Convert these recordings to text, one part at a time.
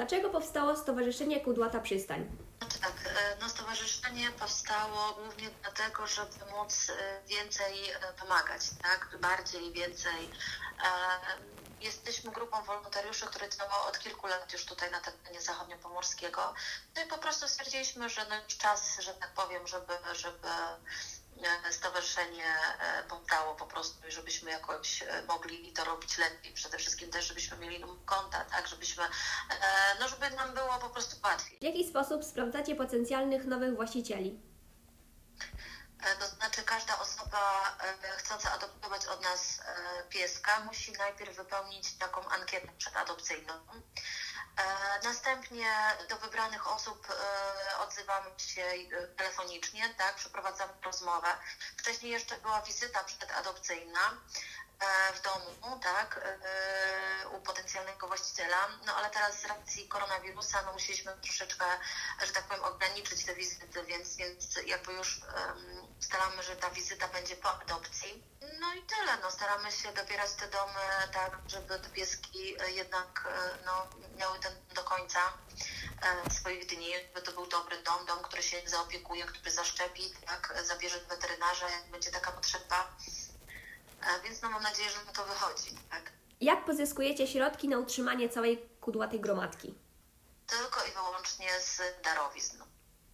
Dlaczego powstało Stowarzyszenie Kudłata Przystań? Znaczy tak, e, no stowarzyszenie powstało głównie dlatego, żeby móc e, więcej e, pomagać, tak? Bardziej, więcej. Jesteśmy grupą wolontariuszy, które działa od kilku lat już tutaj na terenie zachodniopomorskiego. No i po prostu stwierdziliśmy, że no już czas, że tak powiem, żeby, żeby stowarzyszenie e, powstało po prostu i żebyśmy jakoś e, mogli to robić lepiej. Przede wszystkim też, żebyśmy mieli numer konta, tak? Żebyśmy, e, no żeby nam było po prostu łatwiej. W jaki sposób sprawdzacie potencjalnych nowych właścicieli? E, To znaczy każda osoba e, chcąca adoptować od nas e, pieska musi najpierw wypełnić taką ankietę przedadopcyjną. E, Następnie do wybranych osób e, odzywamy się e, telefonicznie, tak, przeprowadzamy rozmowę. Wcześniej jeszcze była wizyta przedadopcyjna w domu, tak, u potencjalnego właściciela, no ale teraz z racji koronawirusa, no musieliśmy troszeczkę, że tak powiem, ograniczyć te wizyty, więc, więc jakby już em, staramy, że ta wizyta będzie po adopcji. No i tyle, no staramy się dobierać te domy tak, żeby te pieski jednak no, miały ten do końca e, swoich dni, żeby to był dobry dom, dom, który się zaopiekuje, który zaszczepi, tak, zabierze do weterynarza, jak będzie taka potrzeba. E, Więc no mam nadzieję, że nam to wychodzi, tak. Jak pozyskujecie środki na utrzymanie całej kudłatej gromadki? Tylko i wyłącznie z darowizn.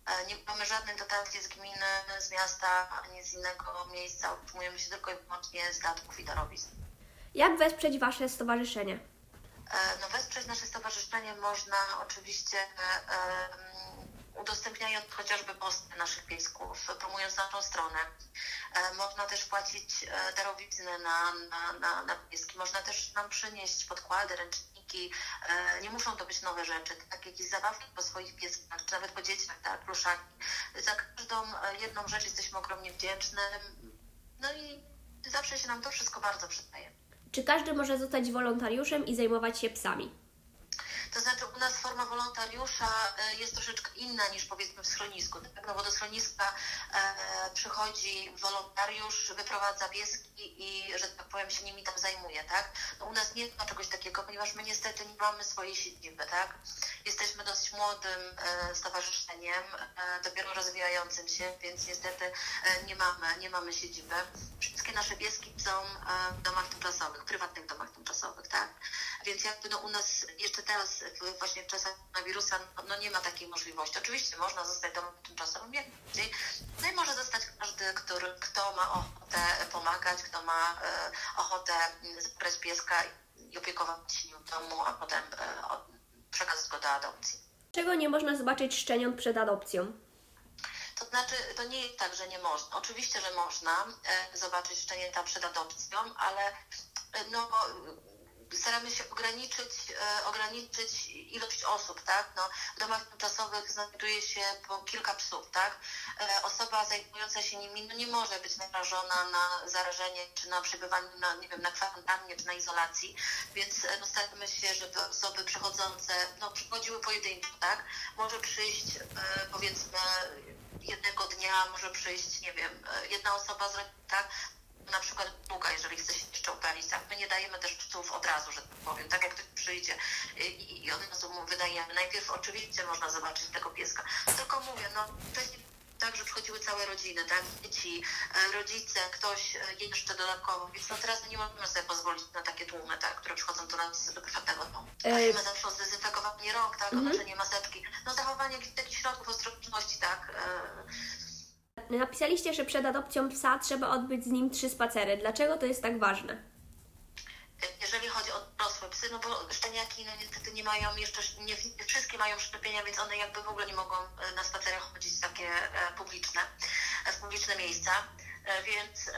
E, Nie mamy żadnej dotacji z gminy, z miasta, ani z innego miejsca. Utrzymujemy się tylko i wyłącznie z datków i darowizn. Jak wesprzeć Wasze stowarzyszenie? E, No wesprzeć nasze stowarzyszenie można oczywiście e, udostępniając chociażby posty naszych piesków, promując naszą stronę. E, Można też płacić darowizny na, na, na, na pieski. Można też nam przynieść podkłady, ręczniki. Nie muszą to być nowe rzeczy, tak jakieś zabawki po swoich pieskach, czy nawet po dzieciach, tak, pluszaki. Za każdą jedną rzecz jesteśmy ogromnie wdzięczne. No i zawsze się nam to wszystko bardzo przydaje. Czy każdy może zostać wolontariuszem i zajmować się psami? To znaczy u nas forma wolontariusza e, jest troszeczkę inna niż powiedzmy w schronisku, no bo do schroniska e, przychodzi wolontariusz, wyprowadza pieski i, że tak powiem, się nimi tam zajmuje, tak? No u nas nie ma czegoś takiego, ponieważ my niestety nie mamy swojej siedziby, tak? Jesteśmy dosyć młodym e, stowarzyszeniem, dopiero rozwijającym się, więc niestety nie mamy, nie mamy siedziby. Wszystkie nasze pieski są e, w domach tymczasowych, prywatnych domach tymczasowych, tak? Więc jakby no u nas jeszcze teraz właśnie w czasach koronawirusa no, nie ma takiej możliwości. Oczywiście można zostać domem tymczasowym. No i może zostać każdy, który, kto ma ochotę pomagać, kto ma e, ochotę zabrać pieska i opiekować się nim w domu, a potem e, przekazać go do adopcji. Czego nie można zobaczyć szczeniąt przed adopcją? To znaczy, to nie jest tak, że nie można. Oczywiście, że można e, zobaczyć szczenięta przed adopcją, ale e, no, e, staramy się ograniczyć, ograniczyć ilość osób, tak? No, w domach tymczasowych znajduje się po kilka psów, tak? Osoba zajmująca się nimi no, nie może być narażona na zarażenie, czy na przebywanie na, nie wiem, na kwarantannie, czy na izolacji, więc no, staramy się, żeby osoby przychodzące, no, przychodziły pojedynczo, tak? Może przyjść, powiedzmy, jednego dnia może przyjść, nie wiem, e, jedna osoba z tak? Na przykład długa, jeżeli chce się jeszcze upewnić, tak? My nie dajemy też psów od razu, że tak powiem, tak jak ktoś przyjdzie i, i od razu mu wydajemy. Najpierw oczywiście można zobaczyć tego pieska, tylko mówię, no wcześniej tak, że przychodziły całe rodziny, tak? Dzieci, e, rodzice, ktoś e, jeszcze dodatkowo, więc no teraz nie możemy sobie pozwolić na takie tłumy, tak? Które przychodzą do nas do prywatnego domu. Prosimy zawsze zdezynfekowanie rąk, tak? Mhm. noszenie maseczki, no zachowanie takich środków ostrożności, tak? E, Napisaliście, że przed adopcją psa trzeba odbyć z nim trzy spacery. Dlaczego to jest tak ważne? jeżeli chodzi o dorosłe psy, no bo szczeniaki no niestety nie mają jeszcze, nie, wszystkie mają szczepienia, więc one jakby w ogóle nie mogą e, na spacerach chodzić takie e, publiczne, w publiczne miejsca. E, Więc e,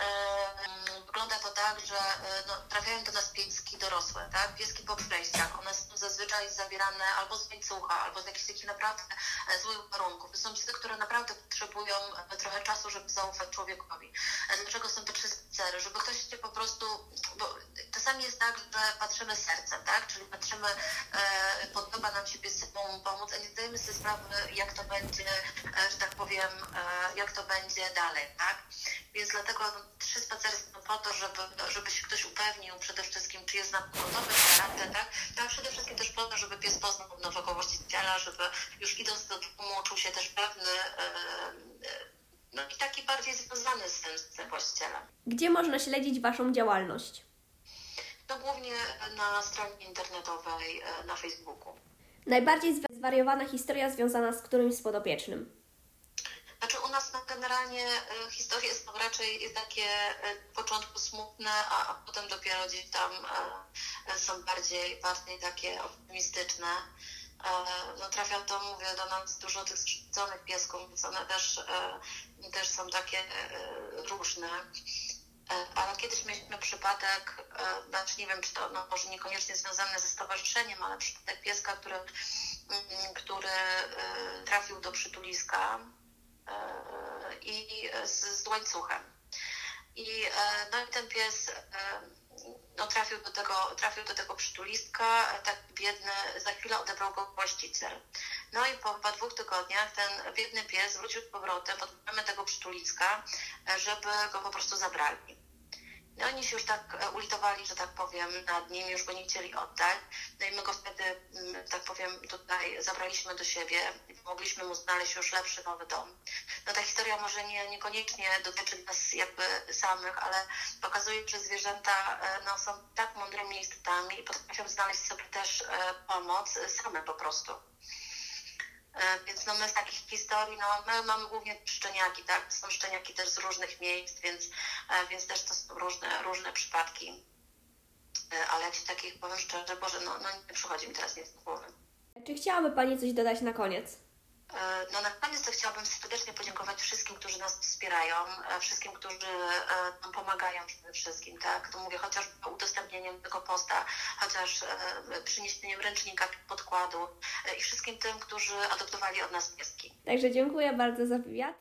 mm, wygląda to tak, że e, no, trafiają do nas pieski dorosłe, tak? Pieski po przejściach. One są zazwyczaj zabierane albo z łańcucha, albo z jakichś takich naprawdę złych warunków. To są psy, które naprawdę potrzebują trochę czasu, żeby zaufać człowiekowi. Dlaczego są to spacery? Żeby ktoś się po prostu, bo czasami jest tak, że patrzymy sercem, tak? Czyli patrzymy, e, podoba nam się piesom pomóc, a nie zdajemy sobie sprawy, jak to będzie, że tak powiem, e, jak to będzie dalej, tak? Więc dlatego no, trzy spacery są po to, żeby, żeby się ktoś upewnił przede wszystkim, czy jest na gotowy charakter, tak? No, a przede wszystkim też po to, żeby pies poznał nowego właściciela, żeby już idąc do domu czuł się też pewny, no i taki bardziej związany z tym, z tym właścicielem. Gdzie można śledzić Waszą działalność? No głównie na stronie internetowej, e, na Facebooku. Najbardziej zwariowana historia związana z którymś z podopiecznym. Znaczy u nas no, generalnie e, historie są raczej takie e, w początku smutne, a, a potem dopiero gdzieś tam e, są bardziej, bardziej takie optymistyczne. No trafia to, mówię, do nas dużo tych skrzywdzonych piesków, więc one też, też są takie różne. Ale kiedyś mieliśmy przypadek, znaczy nie wiem, czy to no, może niekoniecznie związane ze stowarzyszeniem, ale przypadek pieska, który, mm, który trafił do przytuliska i z, z łańcuchem. I, e, no i ten pies e, no, trafił, do tego, trafił do tego przytuliska, e, tak biedny, za chwilę odebrał go właściciel. No i po chyba dwóch tygodniach ten biedny pies wrócił z powrotem pod tego przytuliska, e, żeby go po prostu zabrali. Oni się już tak e, ulitowali, że tak powiem, nad nim, już go nie chcieli oddać. No i my go wtedy, mm, tak powiem, tutaj zabraliśmy do siebie i pomogliśmy mu znaleźć już lepszy nowy dom. No ta historia może nie, niekoniecznie dotyczy nas jakby samych, ale pokazuje, że zwierzęta e, no, są tak mądrymi istotami i potrafią znaleźć sobie też e, pomoc same po prostu. E, Więc no my z takich historii, no my mamy głównie szczeniaki, tak? Są szczeniaki też z różnych miejsc, więc, e, więc też to są różne, różne przypadki. E, Ale jak się takich powiem szczerze, Boże, no, no nie przychodzi mi teraz nic do głowy. Czy chciałaby Pani coś dodać na koniec? E, No na koniec to chciałabym serdecznie podziękować wszystkim, którzy nas wspierają, e, wszystkim, którzy e, nam pomagają przede wszystkim, tak? To mówię chociaż udostępnieniem tego posta, chociaż przyniesieniem ręcznika, podkładu i wszystkim tym, którzy adoptowali od nas pieski. Także dziękuję bardzo za wywiad.